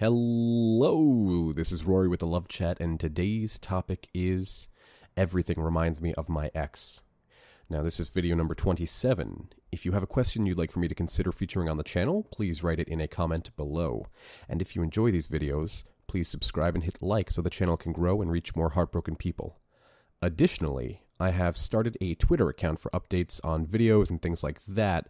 Hello, this is Rory with the Love Chat, and today's topic is Everything Reminds Me of My Ex. Now, this is video number 27. If you have a question you'd like for me to consider featuring on the channel, please write it in a comment below. And if you enjoy these videos, please subscribe and hit like so the channel can grow and reach more heartbroken people. Additionally, I have started a Twitter account for updates on videos and things like that.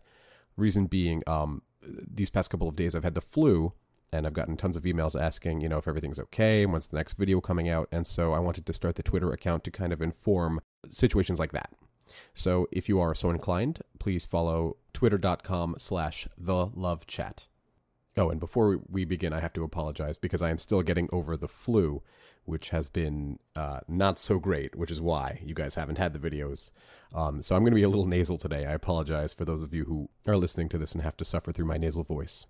Reason being, um, these past couple of days I've had the flu, and I've gotten tons of emails asking, you know, if everything's okay and when's the next video coming out. And so I wanted to start the Twitter account to kind of inform situations like that. So if you are so inclined, please follow twitter.com slash the love chat. Oh, and before we begin, I have to apologize because I am still getting over the flu, which has been uh, not so great, which is why you guys haven't had the videos. Um, so I'm going to be a little nasal today. I apologize for those of you who are listening to this and have to suffer through my nasal voice.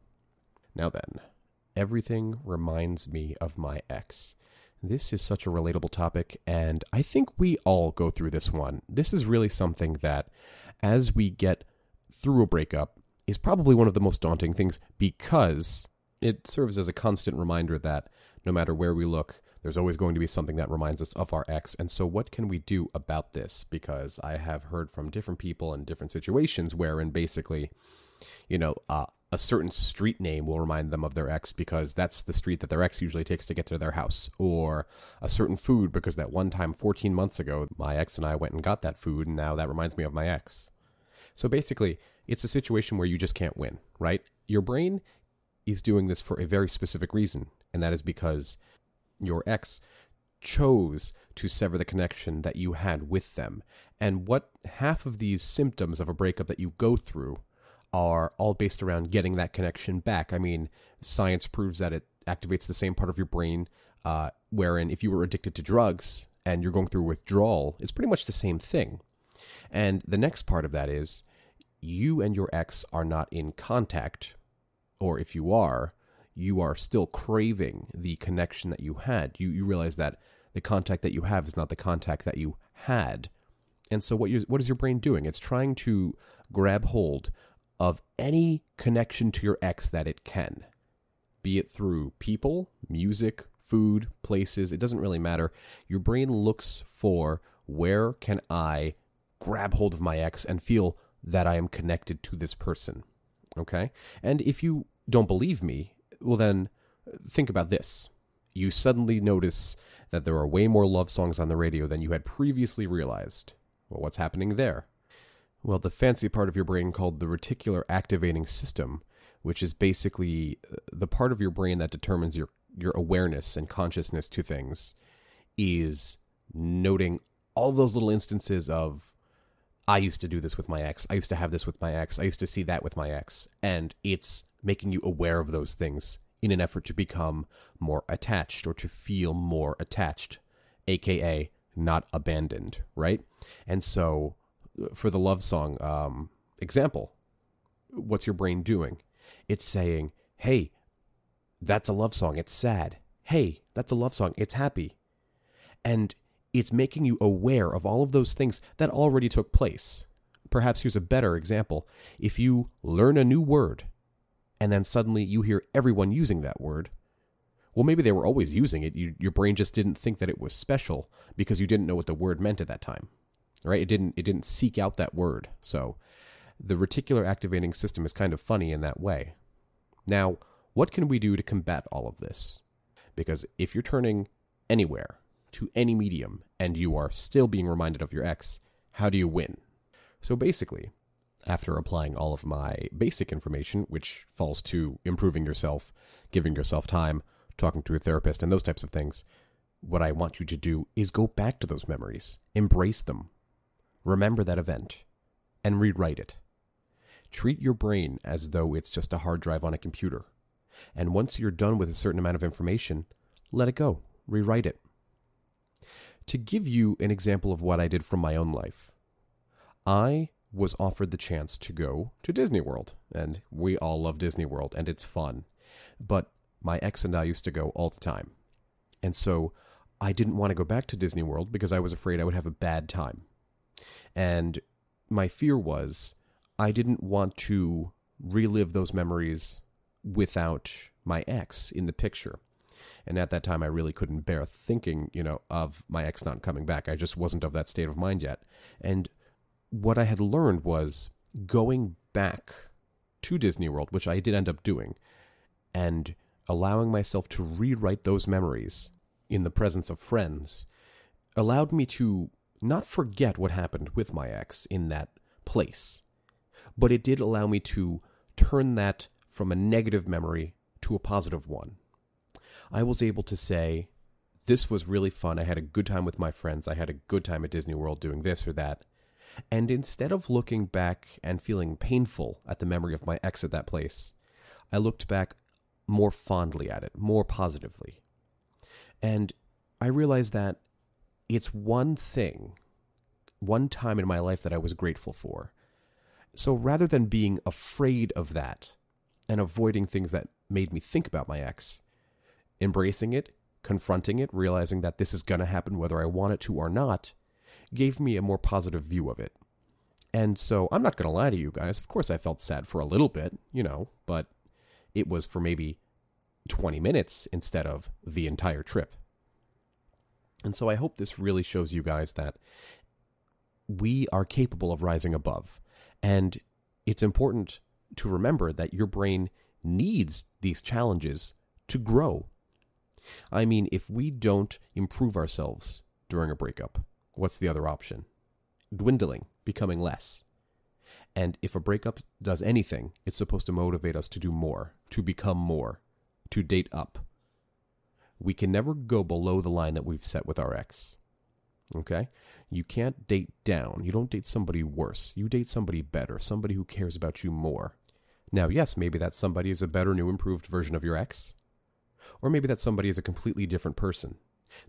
Now then, everything reminds me of my ex. This is such a relatable topic, and I think we all go through this one. This is really something that, as we get through a breakup, is probably one of the most daunting things because it serves as a constant reminder that no matter where we look, there's always going to be something that reminds us of our ex. And so, what can we do about this? Because I have heard from different people in different situations wherein basically, you know, uh, a certain street name will remind them of their ex because that's the street that their ex usually takes to get to their house, or a certain food because that one time 14 months ago, my ex and I went and got that food, and now that reminds me of my ex. So basically, it's a situation where you just can't win, right? Your brain is doing this for a very specific reason, and that is because your ex chose to sever the connection that you had with them. And what half of these symptoms of a breakup that you go through are all based around getting that connection back. I mean, science proves that it activates the same part of your brain, uh, wherein if you were addicted to drugs and you're going through withdrawal, it's pretty much the same thing. And the next part of that is you and your ex are not in contact, or if you are, you are still craving the connection that you had. You, you realize that the contact that you have is not the contact that you had. And so what you what is your brain doing? It's trying to grab hold of any connection to your ex that it can, be it through people, music, food, places, it doesn't really matter. Your brain looks for where can I grab hold of my ex and feel that I am connected to this person. Okay? And if you don't believe me, well, then think about this. You suddenly notice that there are way more love songs on the radio than you had previously realized. Well, what's happening there? Well, the fancy part of your brain called the reticular activating system, which is basically uh, the part of your brain that determines your, your awareness and consciousness to things, is noting all those little instances of, I used to do this with my ex, I used to have this with my ex, I used to see that with my ex. And it's making you aware of those things in an effort to become more attached or to feel more attached, aka not abandoned, right? And so for the love song um, example, what's your brain doing? It's saying, hey, that's a love song. It's sad. Hey, that's a love song. It's happy. And it's making you aware of all of those things that already took place. Perhaps here's a better example. If you learn a new word and then suddenly you hear everyone using that word, well, maybe they were always using it. You, your brain just didn't think that it was special because you didn't know what the word meant at that time right? It didn't it didn't seek out that word. So the reticular activating system is kind of funny in that way. Now, what can we do to combat all of this? Because if you're turning anywhere to any medium and you are still being reminded of your ex, how do you win? So basically, after applying all of my basic information, which falls to improving yourself, giving yourself time, talking to a therapist, and those types of things, what I want you to do is go back to those memories, embrace them, Remember that event and rewrite it. Treat your brain as though it's just a hard drive on a computer. And once you're done with a certain amount of information, let it go, rewrite it. To give you an example of what I did from my own life, I was offered the chance to go to Disney World, and we all love Disney World, and it's fun. But my ex and I used to go all the time. And so I didn't want to go back to Disney World because I was afraid I would have a bad time. And my fear was I didn't want to relive those memories without my ex in the picture. And at that time, I really couldn't bear thinking, you know, of my ex not coming back. I just wasn't of that state of mind yet. And what I had learned was going back to Disney World, which I did end up doing, and allowing myself to rewrite those memories in the presence of friends allowed me to not forget what happened with my ex in that place, but it did allow me to turn that from a negative memory to a positive one. I was able to say, This was really fun. I had a good time with my friends. I had a good time at Disney World doing this or that. And instead of looking back and feeling painful at the memory of my ex at that place, I looked back more fondly at it, more positively. And I realized that it's one thing, one time in my life that I was grateful for. So rather than being afraid of that and avoiding things that made me think about my ex, embracing it, confronting it, realizing that this is going to happen whether I want it to or not, gave me a more positive view of it. And so I'm not going to lie to you guys. Of course, I felt sad for a little bit, you know, but it was for maybe 20 minutes instead of the entire trip. And so I hope this really shows you guys that we are capable of rising above. And it's important to remember that your brain needs these challenges to grow. I mean, if we don't improve ourselves during a breakup, what's the other option? Dwindling, becoming less. And if a breakup does anything, it's supposed to motivate us to do more, to become more, to date up. We can never go below the line that we've set with our ex. Okay? You can't date down. You don't date somebody worse. You date somebody better, somebody who cares about you more. Now, yes, maybe that somebody is a better, new, improved version of your ex. Or maybe that somebody is a completely different person.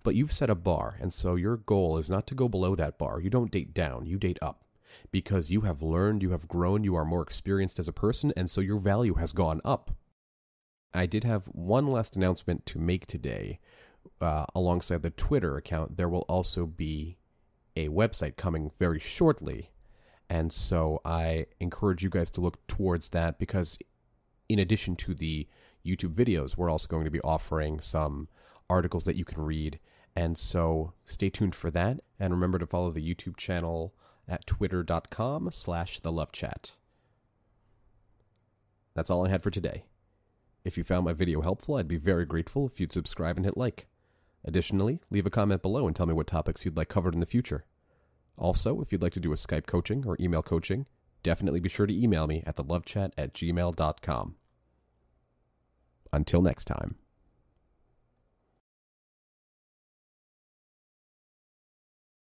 But you've set a bar, and so your goal is not to go below that bar. You don't date down, you date up. Because you have learned, you have grown, you are more experienced as a person, and so your value has gone up. I did have one last announcement to make today. Uh, alongside the Twitter account, there will also be a website coming very shortly. And so I encourage you guys to look towards that because, in addition to the YouTube videos, we're also going to be offering some articles that you can read. And so stay tuned for that. And remember to follow the YouTube channel at twitter.com slash the love chat. That's all I had for today. If you found my video helpful, I'd be very grateful if you'd subscribe and hit like. Additionally, leave a comment below and tell me what topics you'd like covered in the future. Also, if you'd like to do a Skype coaching or email coaching, definitely be sure to email me at thelovechat at gmail.com. Until next time.